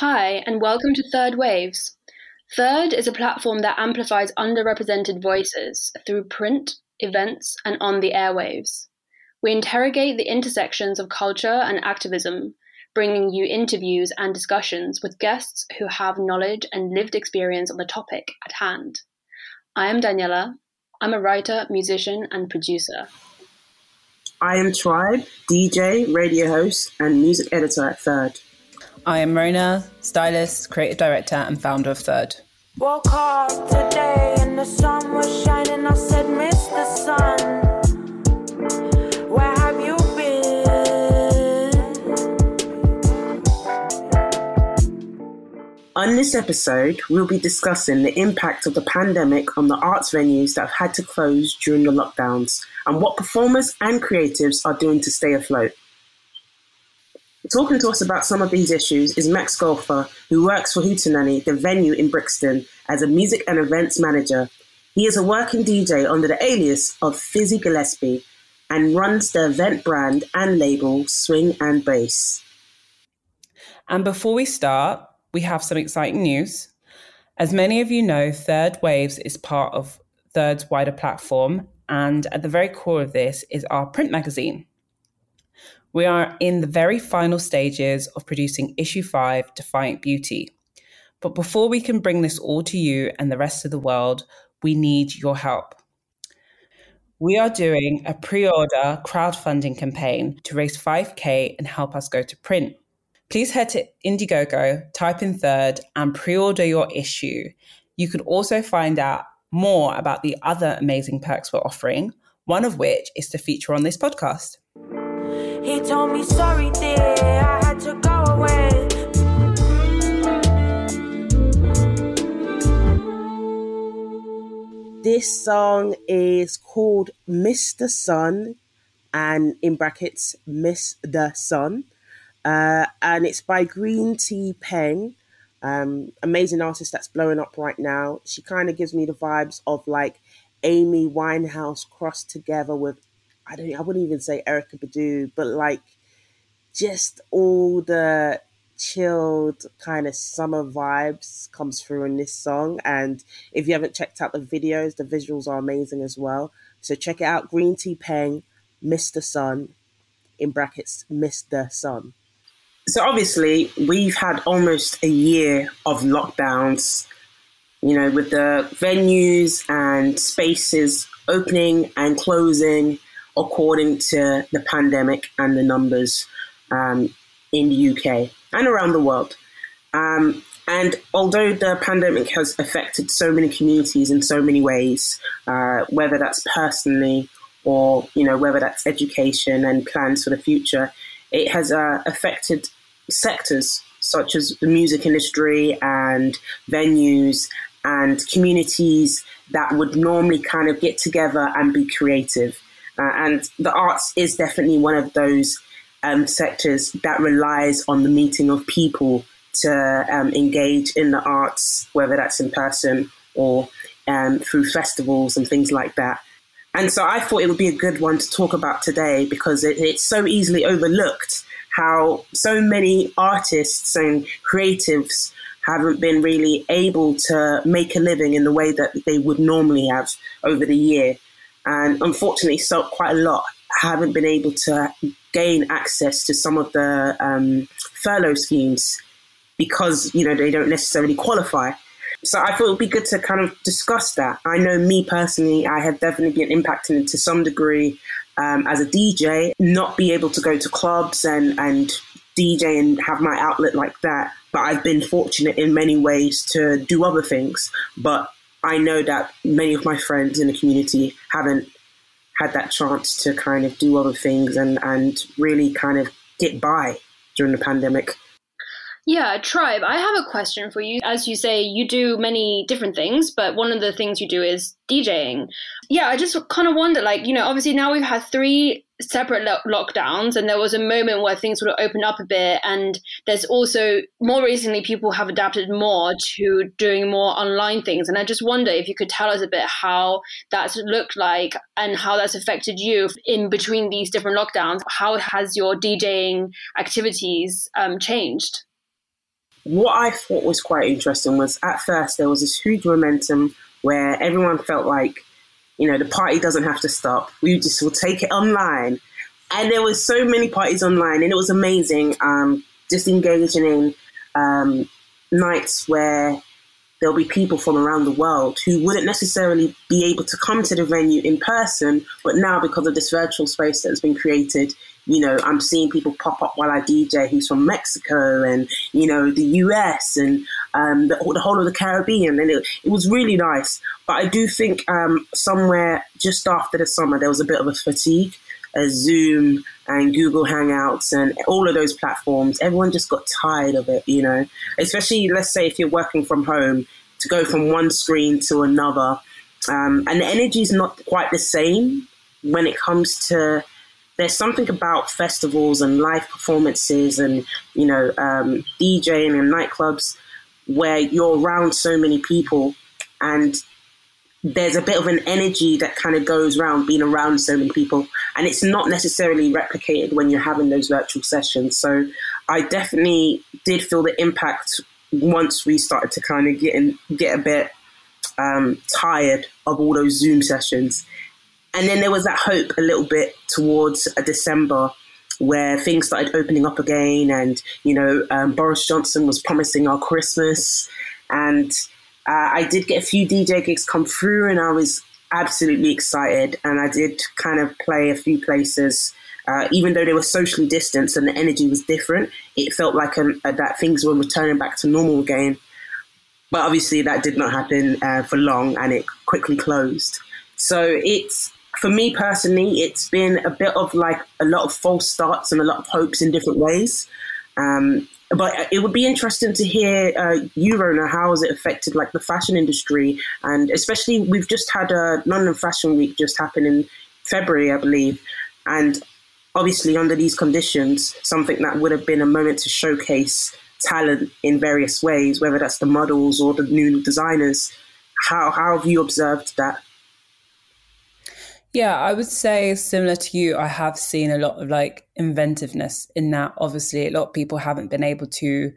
Hi, and welcome to Third Waves. Third is a platform that amplifies underrepresented voices through print, events, and on the airwaves. We interrogate the intersections of culture and activism, bringing you interviews and discussions with guests who have knowledge and lived experience on the topic at hand. I am Daniela. I'm a writer, musician, and producer. I am Tribe, DJ, radio host, and music editor at Third. I am Rona, stylist, creative director, and founder of Third. Woke up today and the sun was shining. I said, Miss the sun. Where have you been? On this episode, we'll be discussing the impact of the pandemic on the arts venues that have had to close during the lockdowns and what performers and creatives are doing to stay afloat. Talking to us about some of these issues is Max Golfer, who works for Hootenanny, the venue in Brixton, as a music and events manager. He is a working DJ under the alias of Fizzy Gillespie and runs the event brand and label Swing and Bass. And before we start, we have some exciting news. As many of you know, Third Waves is part of Third's wider platform, and at the very core of this is our print magazine. We are in the very final stages of producing issue five, Defiant Beauty. But before we can bring this all to you and the rest of the world, we need your help. We are doing a pre order crowdfunding campaign to raise 5K and help us go to print. Please head to Indiegogo, type in third, and pre order your issue. You can also find out more about the other amazing perks we're offering, one of which is to feature on this podcast. He told me, sorry, dear, I had to go away. This song is called Mr. Sun and in brackets Miss the Sun. Uh, and it's by Green Tea Peng, um, amazing artist that's blowing up right now. She kind of gives me the vibes of like Amy Winehouse crossed together with I don't I wouldn't even say Erykah Badu, but like just all the chilled kind of summer vibes comes through in this song. And if you haven't checked out the videos the visuals are amazing as well. So check it out green tea peng mr sun in brackets mr sun. So obviously we've had almost a year of lockdowns you know with the venues and spaces opening and closing according to the pandemic and the numbers um, in the UK and around the world. Um, and although the pandemic has affected so many communities in so many ways, uh, whether that's personally or you know whether that's education and plans for the future, it has uh, affected sectors such as the music industry and venues and communities that would normally kind of get together and be creative. Uh, and the arts is definitely one of those um, sectors that relies on the meeting of people to um, engage in the arts, whether that's in person or um, through festivals and things like that. And so I thought it would be a good one to talk about today because it, it's so easily overlooked how so many artists and creatives haven't been really able to make a living in the way that they would normally have over the year. And unfortunately, so quite a lot haven't been able to gain access to some of the um, furlough schemes because you know they don't necessarily qualify. So I thought it would be good to kind of discuss that. I know me personally, I have definitely been impacted to some degree um, as a DJ, not be able to go to clubs and and DJ and have my outlet like that. But I've been fortunate in many ways to do other things. But I know that many of my friends in the community haven't had that chance to kind of do other things and, and really kind of get by during the pandemic. Yeah, Tribe, I have a question for you. As you say, you do many different things, but one of the things you do is DJing. Yeah, I just kind of wonder like, you know, obviously now we've had three separate lo- lockdowns and there was a moment where things would open up a bit and there's also more recently people have adapted more to doing more online things and i just wonder if you could tell us a bit how that's looked like and how that's affected you in between these different lockdowns. How has your djing activities um, changed? What I thought was quite interesting was at first there was this huge momentum where everyone felt like, you know, the party doesn't have to stop. We just will take it online. And there were so many parties online and it was amazing. Um, just engaging in um, nights where there'll be people from around the world who wouldn't necessarily be able to come to the venue in person, but now because of this virtual space that has been created, you know, I'm seeing people pop up while I DJ who's from Mexico and, you know, the US and um, the, the, whole of the Caribbean. And it, it, was really nice. But I do think um, somewhere just after the summer, there was a bit of a fatigue as Zoom and Google Hangouts and all of those platforms. Everyone just got tired of it, you know, especially, let's say, if you're working from home to go from one screen to another. Um, and the energy is not quite the same when it comes to there's something about festivals and live performances and you know um, DJing and nightclubs where you're around so many people and there's a bit of an energy that kind of goes around being around so many people. And it's not necessarily replicated when you're having those virtual sessions. So i definitely did feel the impact once we started to kind of get in, get a bit um, tired of all those zoom sessions and then there was that hope a little bit towards a December where things started opening up again. And, you know, um, Boris Johnson was promising our Christmas. And uh, I did get a few DJ gigs come through and I was absolutely excited. And I did kind of play a few places. Uh, even though they were socially distanced and the energy was different, it felt like um, uh, that things were returning back to normal again. But obviously, that did not happen uh, for long, and it quickly closed. So it's for me personally, it's been a bit of like a lot of false starts and a lot of hopes in different ways. Um, but it would be interesting to hear uh, you, Rona, how has it affected like the fashion industry, and especially we've just had a London Fashion Week just happen in February, I believe, and obviously under these conditions, something that would have been a moment to showcase talent in various ways, whether that's the models or the new designers. How how have you observed that? Yeah, I would say similar to you, I have seen a lot of like inventiveness in that. Obviously, a lot of people haven't been able to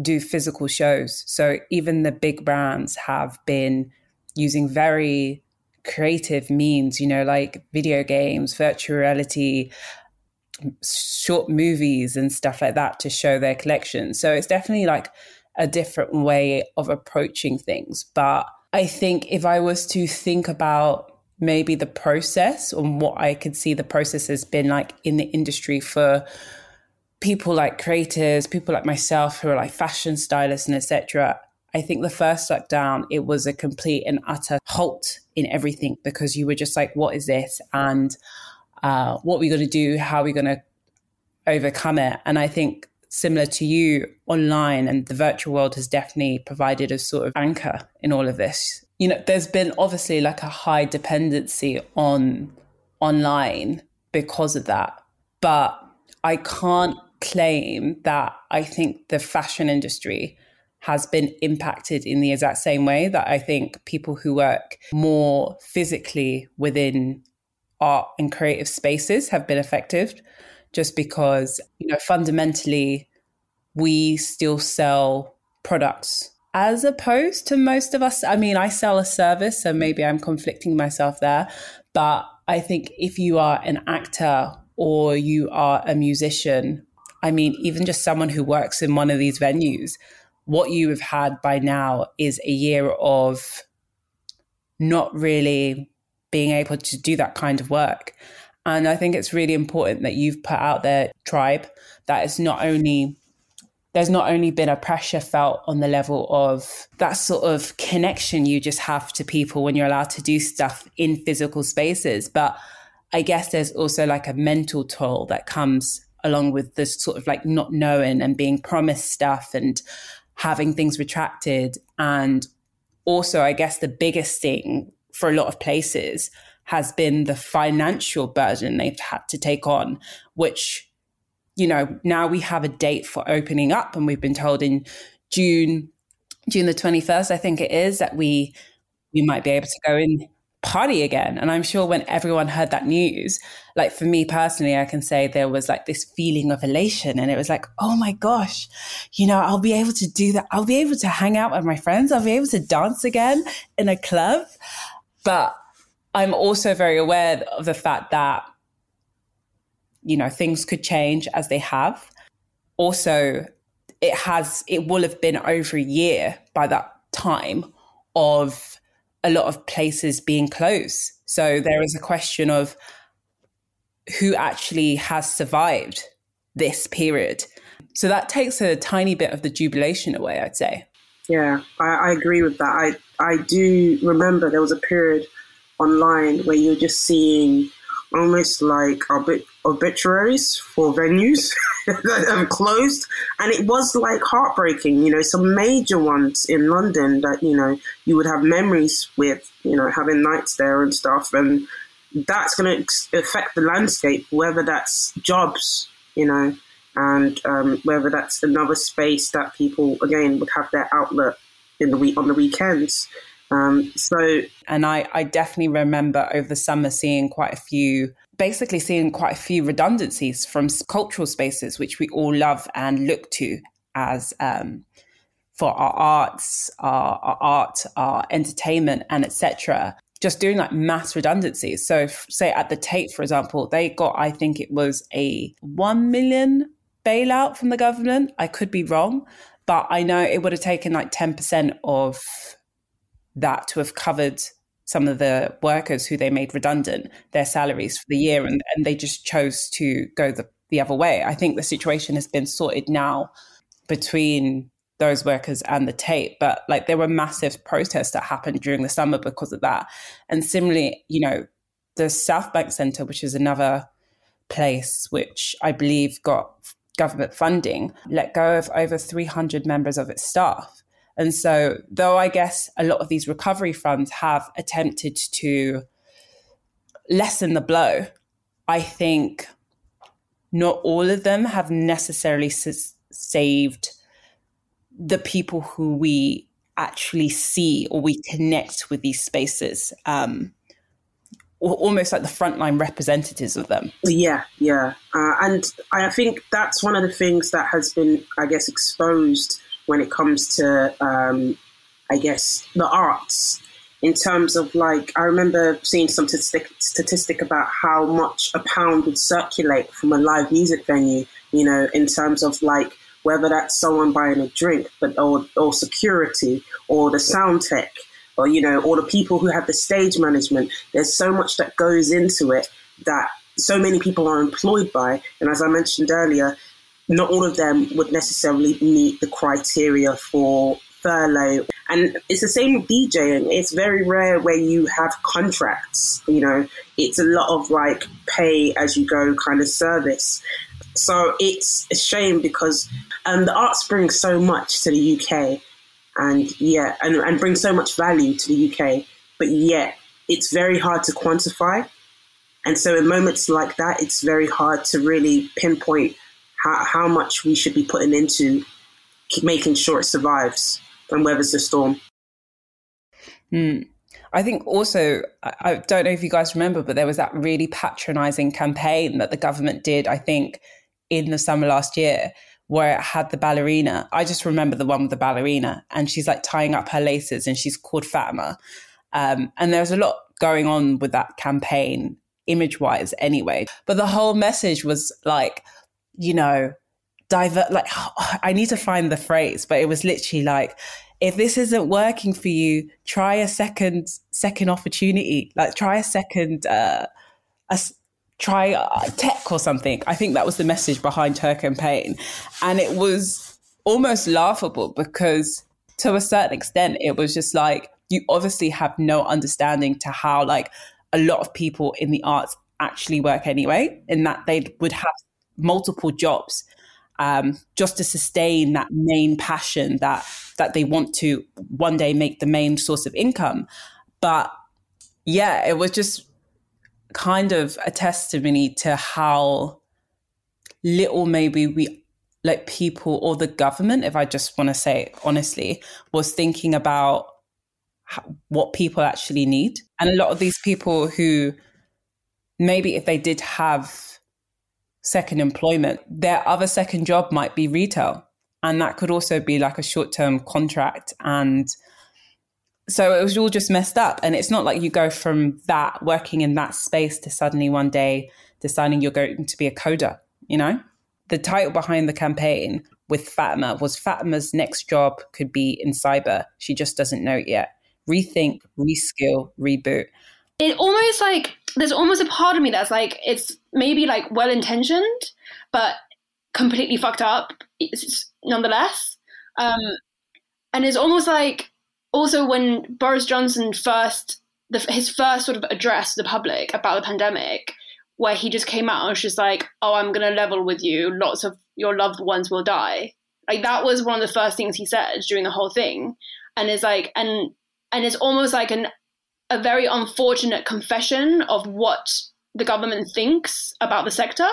do physical shows. So even the big brands have been using very creative means, you know, like video games, virtual reality, short movies, and stuff like that to show their collection. So it's definitely like a different way of approaching things. But I think if I was to think about maybe the process and what I could see the process has been like in the industry for people like creators, people like myself who are like fashion stylists and etc. I think the first lockdown, it was a complete and utter halt in everything because you were just like, what is this? And uh, what are we going to do? How are we going to overcome it? And I think similar to you, online and the virtual world has definitely provided a sort of anchor in all of this you know, there's been obviously like a high dependency on online because of that. But I can't claim that I think the fashion industry has been impacted in the exact same way that I think people who work more physically within art and creative spaces have been affected just because, you know, fundamentally we still sell products as opposed to most of us. I mean, I sell a service, so maybe I'm conflicting myself there. But I think if you are an actor or you are a musician I mean, even just someone who works in one of these venues, what you have had by now is a year of not really being able to do that kind of work. And I think it's really important that you've put out there, tribe, that it's not only there's not only been a pressure felt on the level of that sort of connection you just have to people when you're allowed to do stuff in physical spaces, but I guess there's also like a mental toll that comes along with this sort of like not knowing and being promised stuff and having things retracted. And also, I guess the biggest thing for a lot of places has been the financial burden they've had to take on, which, you know, now we have a date for opening up and we've been told in June, June the 21st, I think it is, that we we might be able to go in party again. And I'm sure when everyone heard that news, like for me personally, I can say there was like this feeling of elation. And it was like, oh my gosh, you know, I'll be able to do that. I'll be able to hang out with my friends. I'll be able to dance again in a club. But I'm also very aware of the fact that, you know, things could change as they have. Also, it has, it will have been over a year by that time of a lot of places being closed. So there is a question of who actually has survived this period. So that takes a tiny bit of the jubilation away, I'd say. Yeah, I, I agree with that. I, I do remember there was a period online where you're just seeing almost like obit- obituaries for venues that have closed. And it was like heartbreaking, you know, some major ones in London that, you know, you would have memories with, you know, having nights there and stuff. And that's going to affect the landscape, whether that's jobs, you know, and um, whether that's another space that people, again, would have their outlet in the week on the weekends. Um, so, and I, I definitely remember over the summer seeing quite a few, basically seeing quite a few redundancies from cultural spaces, which we all love and look to as um, for our arts, our, our art, our entertainment, and etc. Just doing like mass redundancies. So, if, say at the Tate, for example, they got, I think it was a one million bailout from the government. I could be wrong, but I know it would have taken like ten percent of that to have covered some of the workers who they made redundant their salaries for the year and, and they just chose to go the, the other way. I think the situation has been sorted now between those workers and the Tate. but like there were massive protests that happened during the summer because of that. And similarly, you know, the South Bank Centre, which is another place which I believe got government funding, let go of over 300 members of its staff. And so, though I guess a lot of these recovery funds have attempted to lessen the blow, I think not all of them have necessarily s- saved the people who we actually see or we connect with these spaces. Um, almost like the frontline representatives of them. Yeah, yeah. Uh, and I think that's one of the things that has been, I guess, exposed when it comes to, um, I guess, the arts. In terms of like, I remember seeing some statistic, statistic about how much a pound would circulate from a live music venue. You know, in terms of like whether that's someone buying a drink, but or or security or the sound tech or you know or the people who have the stage management. There's so much that goes into it that so many people are employed by. And as I mentioned earlier, not all of them would necessarily meet the criteria for furlough. And it's the same with DJing. It's very rare where you have contracts. You know, it's a lot of like pay as you go kind of service. So it's a shame because um, the arts bring so much to the UK, and yeah, and, and bring so much value to the UK. But yet, it's very hard to quantify. And so, in moments like that, it's very hard to really pinpoint how, how much we should be putting into making sure it survives and weathers the storm. Hmm. I think also, I don't know if you guys remember, but there was that really patronizing campaign that the government did, I think, in the summer last year, where it had the ballerina. I just remember the one with the ballerina, and she's like tying up her laces, and she's called Fatima. Um, and there's a lot going on with that campaign, image wise, anyway. But the whole message was like, you know, divert like I need to find the phrase, but it was literally like if this isn't working for you, try a second second opportunity. Like try a second uh a, try uh, tech or something. I think that was the message behind her campaign. And it was almost laughable because to a certain extent it was just like you obviously have no understanding to how like a lot of people in the arts actually work anyway, in that they would have multiple jobs um, just to sustain that main passion that that they want to one day make the main source of income. But yeah, it was just kind of a testimony to how little maybe we like people or the government, if I just want to say honestly, was thinking about what people actually need. And a lot of these people who maybe if they did have second employment, their other second job might be retail. And that could also be like a short term contract. And so it was all just messed up. And it's not like you go from that working in that space to suddenly one day deciding you're going to be a coder, you know? The title behind the campaign with Fatima was Fatima's next job could be in cyber. She just doesn't know it yet. Rethink, reskill, reboot. It almost like there's almost a part of me that's like it's maybe like well intentioned, but completely fucked up nonetheless. Um, and it's almost like also when Boris Johnson first the, his first sort of address to the public about the pandemic, where he just came out and was just like, "Oh, I'm to level with you. Lots of your loved ones will die." Like that was one of the first things he said during the whole thing, and it's like, and and it's almost like an a very unfortunate confession of what the government thinks about the sector.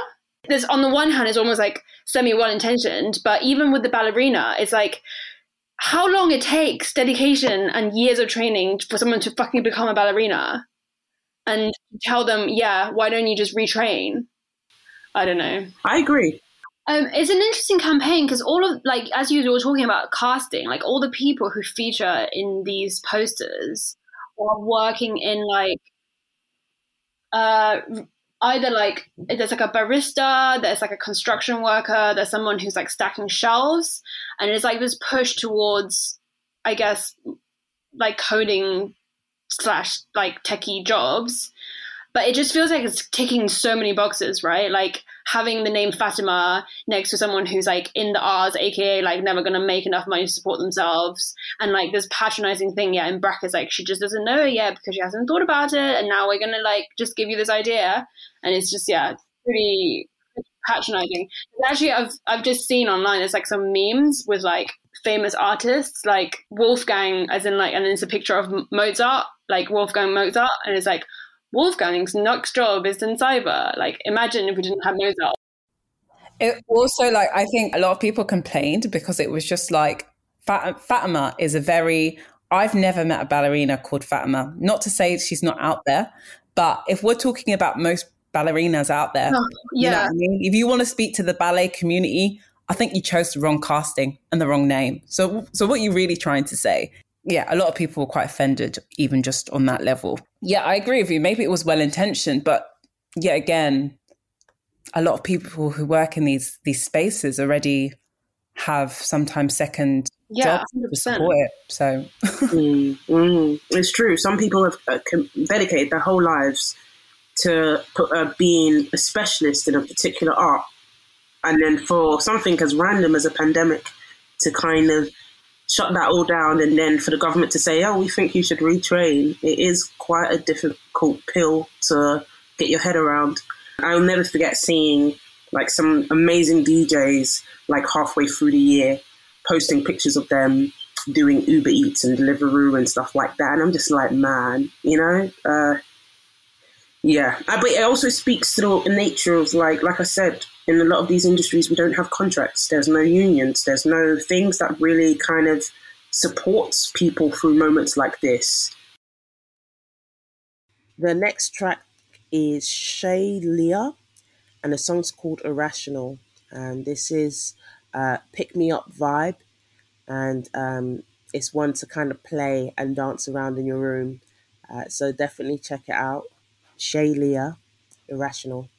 There's on the one hand, it's almost like semi well intentioned, but even with the ballerina, it's like how long it takes dedication and years of training for someone to fucking become a ballerina and tell them, yeah, why don't you just retrain? I don't know. I agree. Um, it's an interesting campaign because all of like as you were talking about casting, like all the people who feature in these posters working in like uh either like there's like a barista, there's like a construction worker, there's someone who's like stacking shelves, and it's like this push towards, I guess, like coding slash like techie jobs. But it just feels like it's ticking so many boxes, right? Like having the name Fatima next to someone who's like in the R's, aka like never gonna make enough money to support themselves, and like this patronizing thing, yeah, in brackets, like she just doesn't know it yet because she hasn't thought about it, and now we're gonna like just give you this idea, and it's just yeah, pretty patronizing. Actually, I've I've just seen online there's like some memes with like famous artists like Wolfgang, as in like, and it's a picture of Mozart, like Wolfgang Mozart, and it's like Wolfgang's next job is in cyber. Like, imagine if we didn't have Mozart. It also, like, I think a lot of people complained because it was just like Fat- Fatima is a very. I've never met a ballerina called Fatima. Not to say she's not out there, but if we're talking about most ballerinas out there, Oh, you know yeah. I mean? If you want to speak to the ballet community, I think you chose the wrong casting and the wrong name. So, so what are you really trying to say? Yeah, a lot of people were quite offended, even just on that level. Yeah, I agree with you. Maybe it was well intentioned, but yet again, a lot of people who work in these these spaces already have sometimes second Yeah, jobs to 100%. support it. So Mm, mm. It's true. Some people have uh, com- dedicated their whole lives to put, uh, being a specialist in a particular art, and then for something as random as a pandemic to kind of shut that all down, and then for the government to say, "Oh, we think you should retrain," it is quite a difficult pill to get your head around. I'll never forget seeing like some amazing DJs like halfway through the year posting pictures of them doing Uber Eats and Deliveroo and stuff like that. And I'm just like, man, you know, uh, yeah. Uh, but it also speaks to the nature of like, like I said, in a lot of these industries, we don't have contracts. There's no unions. There's no things that really kind of supports people through moments like this. The next track is Shay Leah, and the song's called Irrational. And this is uh, pick me up vibe, and um, it's one to kind of play and dance around in your room. Uh, so definitely check it out. Shay Leah, Irrational.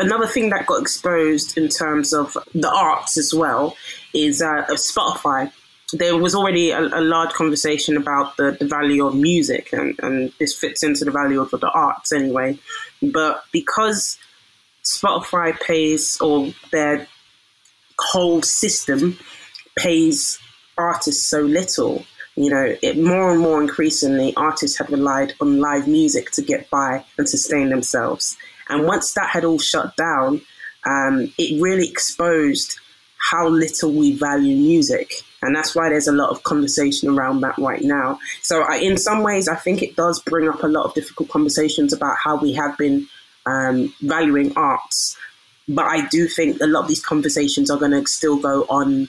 Another thing that got exposed in terms of the arts as well is uh, Spotify. There was already a, a large conversation about the, the value of music, and, and this fits into the value of the arts anyway. But because Spotify pays, or their whole system pays artists so little, you know, it more and more increasingly artists have relied on live music to get by and sustain themselves. And once that had all shut down, um, it really exposed how little we value music. And that's why there's a lot of conversation around that right now. So, I, in some ways, I think it does bring up a lot of difficult conversations about how we have been um, valuing arts. But I do think a lot of these conversations are going to still go on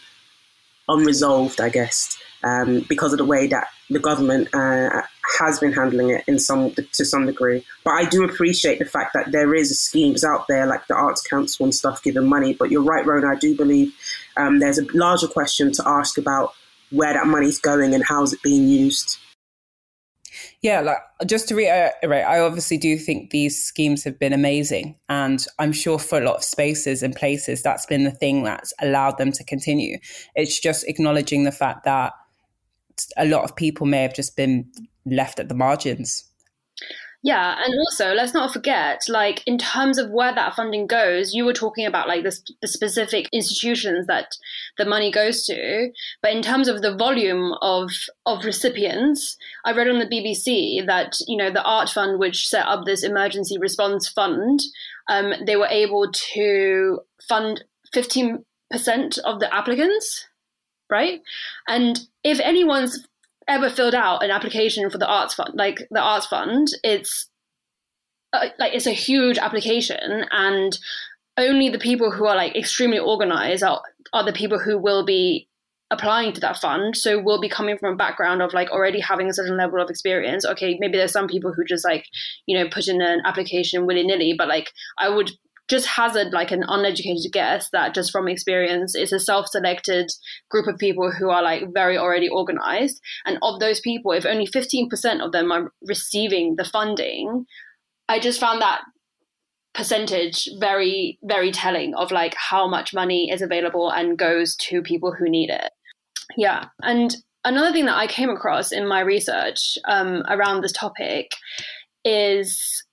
unresolved, I guess, um, because of the way that the government uh, has been handling it in some to some degree. But I do appreciate the fact that there is schemes out there like the Arts Council and stuff giving money. But you're right, Rona. I do believe um, there's a larger question to ask about where that money's going and how's it being used. Yeah, like just to reiterate, I obviously do think these schemes have been amazing. And I'm sure for a lot of spaces and places, that's been the thing that's allowed them to continue. It's just acknowledging the fact that a lot of people may have just been left at the margins. Yeah, and also let's not forget, like in terms of where that funding goes, you were talking about like the, the specific institutions that the money goes to, but in terms of the volume of of recipients, I read on the BBC that you know the Art Fund, which set up this emergency response fund, um, they were able to fund fifteen percent of the applicants, right? And if anyone's ever filled out an application for the arts fund, like the arts fund, it's uh, like it's a huge application, and only the people who are like extremely organized are are the people who will be applying to that fund so will be coming from a background of like already having a certain level of experience. Okay maybe there's some people who just like you know put in an application willy-nilly but like i would just hazard like an uneducated guess that just from experience it's a self-selected group of people who are like very already organized. And of those people if only 15% of them are receiving the funding i just found that percentage very very telling of like how much money is available and goes to people who need it. Yeah. And another thing that i came across in my research um, around this topic is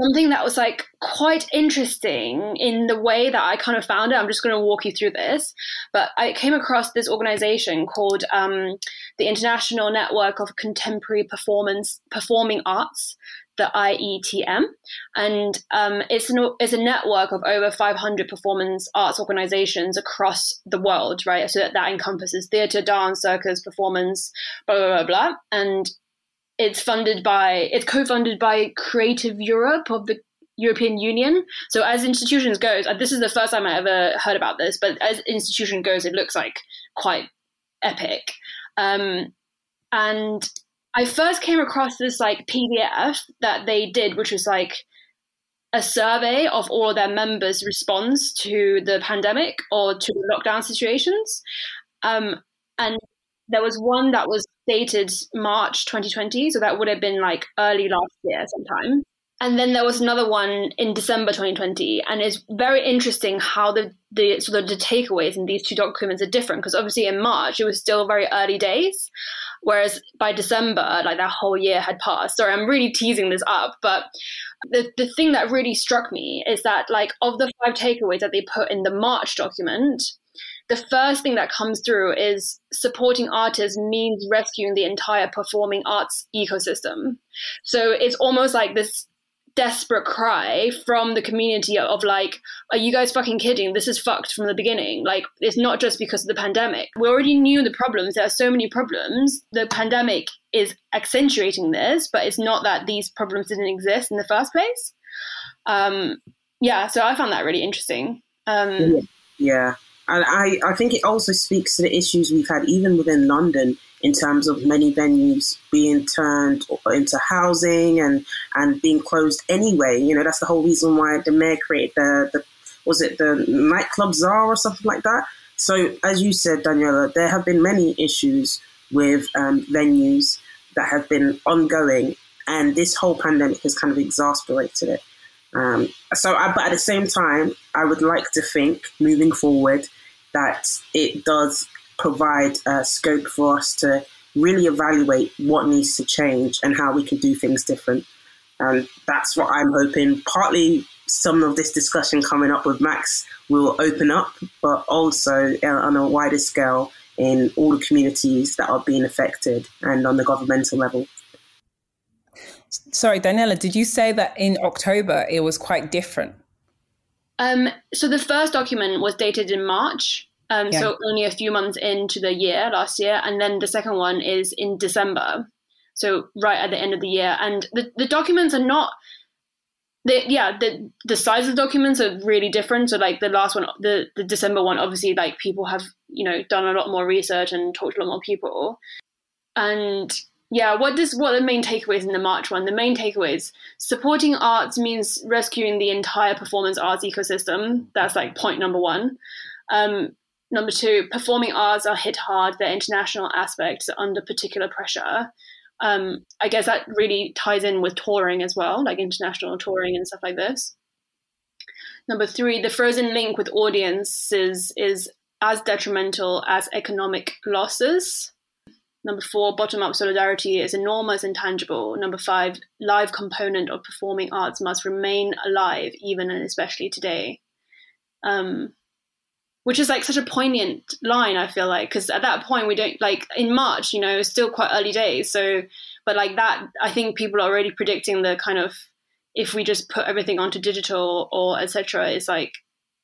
something that was like quite interesting in the way that I kind of found it. I'm just going to walk you through this. But I came across this organization called um, the International Network of Contemporary Performance Performing Arts, the IETM, and um, it's an it's a network of over 500 performance arts organizations across the world, right? So that, that encompasses theater, dance, circus, performance, blah blah blah blah, and it's funded by it's co-funded by Creative Europe of the European Union. So as institutions goes, uh, this is the first time I ever heard about this, but as institution goes, it looks like quite epic. Um, and I first came across this like PDF that they did, which was like a survey of all of their members' response to the pandemic or to the lockdown situations. Um, and there was one that was dated March 2020, so that would have been like early last year sometime. And then there was another one in December 2020, and it's very interesting how the the sort of the takeaways in these two documents are different because obviously in March it was still very early days, whereas by December like that whole year had passed. Sorry, I'm really teasing this up, but the the thing that really struck me is that like of the five takeaways that they put in the March document, the first thing that comes through is supporting artists means rescuing the entire performing arts ecosystem. So it's almost like this desperate cry from the community of like, are you guys fucking kidding? This is fucked from the beginning. Like, it's not just because of the pandemic. We already knew the problems. There are so many problems. The pandemic is accentuating this, but it's not that these problems didn't exist in the first place. Um, yeah, so I found that really interesting. Um, yeah. And I, I think it also speaks to the issues we've had even within London in terms of many venues being turned into housing and, and being closed anyway. You know, that's the whole reason why the mayor created the, the was it the nightclub czar or something like that. So as you said, Daniela, there have been many issues with um, venues that have been ongoing, and this whole pandemic has kind of exasperated it. Um, so, I, but at the same time, I would like to think moving forward that it does provide a scope for us to really evaluate what needs to change and how we can do things different. And that's what I'm hoping. Partly, some of this discussion coming up with Max will open up, but also uh, on a wider scale in all the communities that are being affected and on the governmental level. Sorry, Daniela, did you say that in October it was quite different? Um, so the first document was dated in March, um, yeah. so only a few months into the year last year, and then the second one is in December, so right at the end of the year. And the, the documents are not, the, yeah, the the size of the documents are really different. So like the last one, the the December one, obviously like people have you know done a lot more research and talked to a lot more people, and yeah, what does what the main takeaways in the March one? The main takeaways supporting arts means rescuing the entire performance arts ecosystem. That's like point number one. Um, number two, performing arts are hit hard. Their international aspects are under particular pressure. Um, I guess that really ties in with touring as well, like international touring and stuff like this. Number three, the frozen link with audiences is as detrimental as economic losses. Number four, bottom up solidarity is enormous and tangible. Number five, live component of performing arts must remain alive, even and especially today. Um, which is like such a poignant line, I feel like, because at that point we don't like in March, you know, it's still quite early days. So, but like that, I think people are already predicting the kind of if we just put everything onto digital or etc. It's like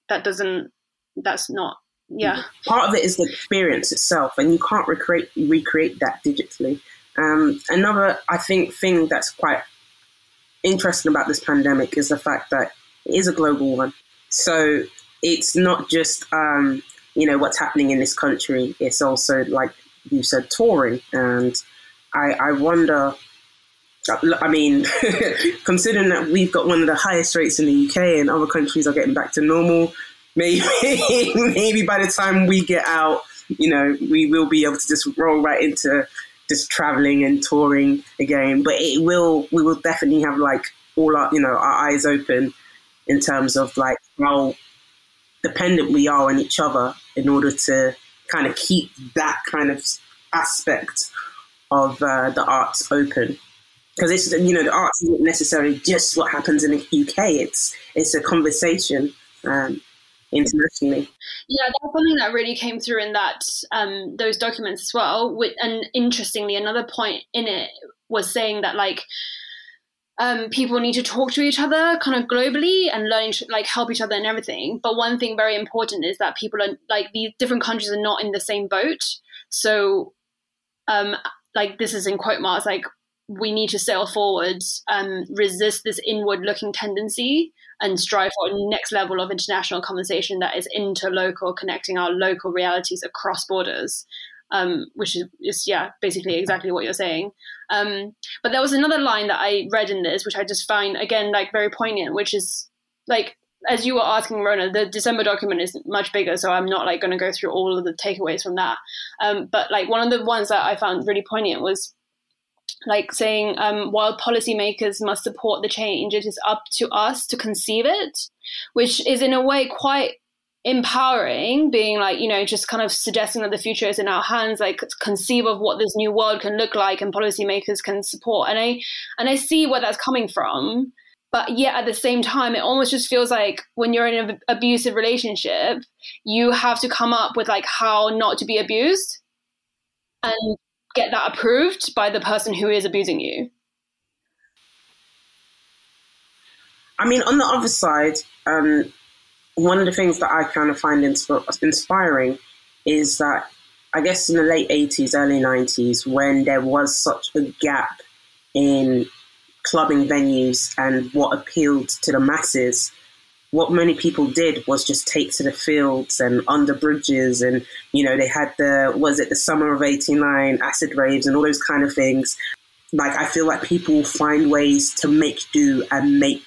that doesn't, that's not yeah. Part of it is the experience itself and you can't recreate recreate that digitally. Um, another i think thing that's quite interesting about this pandemic is the fact that it is a global one. So it's not just um, you know what's happening in this country it's also like you said touring. And i, I wonder I mean, considering that we've got one of the highest rates in the UK and other countries are getting back to normal, maybe maybe by the time we get out, you know, we will be able to just roll right into just traveling and touring again. But it will we will definitely have like all our you know our eyes open in terms of like how dependent we are on each other in order to kind of keep that kind of aspect of uh, the arts open because it's you know the arts isn't necessarily just what happens in the UK. It's it's a conversation. Um, internationally. Yeah, that's something that really came through in that um, those documents as well. With, and interestingly, another point in it was saying that like um, people need to talk to each other kind of globally and learning to like help each other and everything. But one thing very important is that people are like these different countries are not in the same boat. So, um, like this is in quote marks, like we need to sail forward and resist this inward looking tendency and strive for a next level of international conversation that is interlocal, connecting our local realities across borders. Um, which is, is, yeah, basically exactly what you're saying. Um, but there was another line that I read in this, which I just find again like very poignant, which is like as you were asking Rona, the December document is much bigger, so I'm not like going to go through all of the takeaways from that. Um, but like one of the ones that I found really poignant was like saying um, while policymakers must support the change, it is up to us to conceive it, which is in a way quite empowering being like you know just kind of suggesting that the future is in our hands like conceive of what this new world can look like and policymakers can support. And i and i see where that's coming from but yet at the same time it almost just feels like when you're in an abusive relationship you have to come up with like how not to be abused. And get that approved by the person who is abusing you? I mean, on the other side, um, one of the things that I kind of find insp- inspiring is that I guess in the late 80s, early 90s, when there was such a gap in clubbing venues and what appealed to the masses, what many people did was just take to the fields and under bridges and you know they had the was it the summer of 89 acid raves and all those kind of things. Like i feel like people find ways to make do and make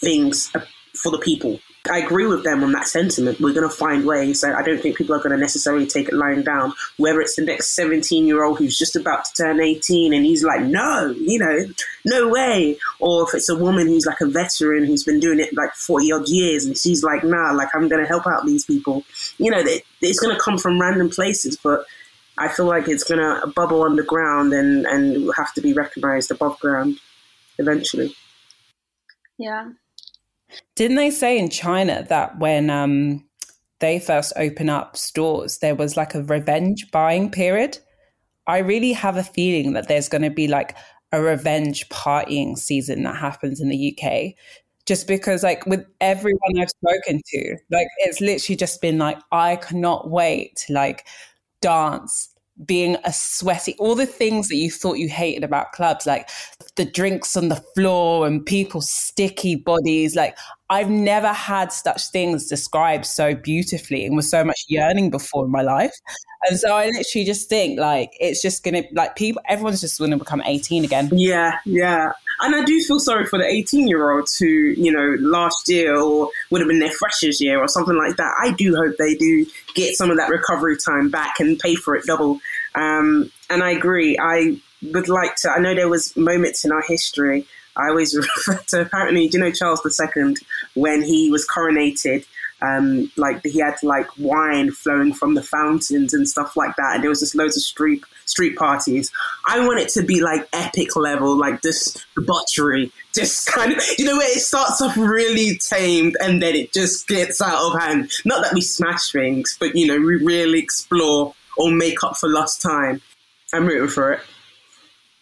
things for the people. I agree with them on that sentiment. We're going to find ways. I don't think people are going to necessarily take it lying down. Whether it's the next 17 year old who's just about to turn 18 and he's like, no, you know, no way. Or if it's a woman who's like a veteran who's been doing it like 40 odd years and she's like, nah, like I'm going to help out these people. You know, it's going to come from random places, but I feel like it's going to bubble underground and, and have to be recognized above ground eventually. Yeah. Didn't they say in China that when um, they first open up stores, there was like a revenge buying period? I really have a feeling that there's going to be like a revenge partying season that happens in the UK. Just because, like, with everyone I've spoken to, like, it's literally just been like, I cannot wait like dance, being a sweaty, all the things that you thought you hated about clubs, like the drinks on the floor and people's sticky bodies. Like I've never had such things described so beautifully and with so much yearning before in my life. And so I literally just think like it's just gonna like people everyone's just gonna become 18 again. Yeah, yeah. And I do feel sorry for the 18 year olds who, you know, last year or would have been their freshers year or something like that. I do hope they do get some of that recovery time back and pay for it double. Um, and I agree. I would like to, I know there was moments in our history I always refer to apparently, do you know Charles II when he was coronated? Um, like he had like wine flowing from the fountains and stuff like that, and there was just loads of street street parties. I want it to be like epic level, like this debauchery, just kind of you know where it starts off really tamed and then it just gets out of hand. Not that we smash things, but you know we really explore or make up for lost time. I'm rooting for it.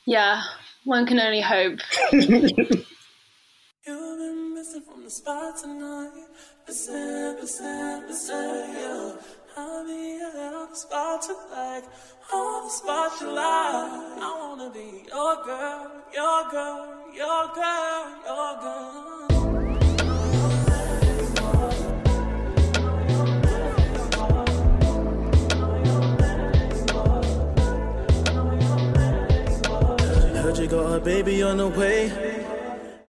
Yeah, one can only hope. You've been missing from the spot tonight. Percent, percent, percent, yeah. I'll be on the spot you like, on the spot you. I wanna be your girl, your girl, your girl, your girl. Heard you got a baby on the way.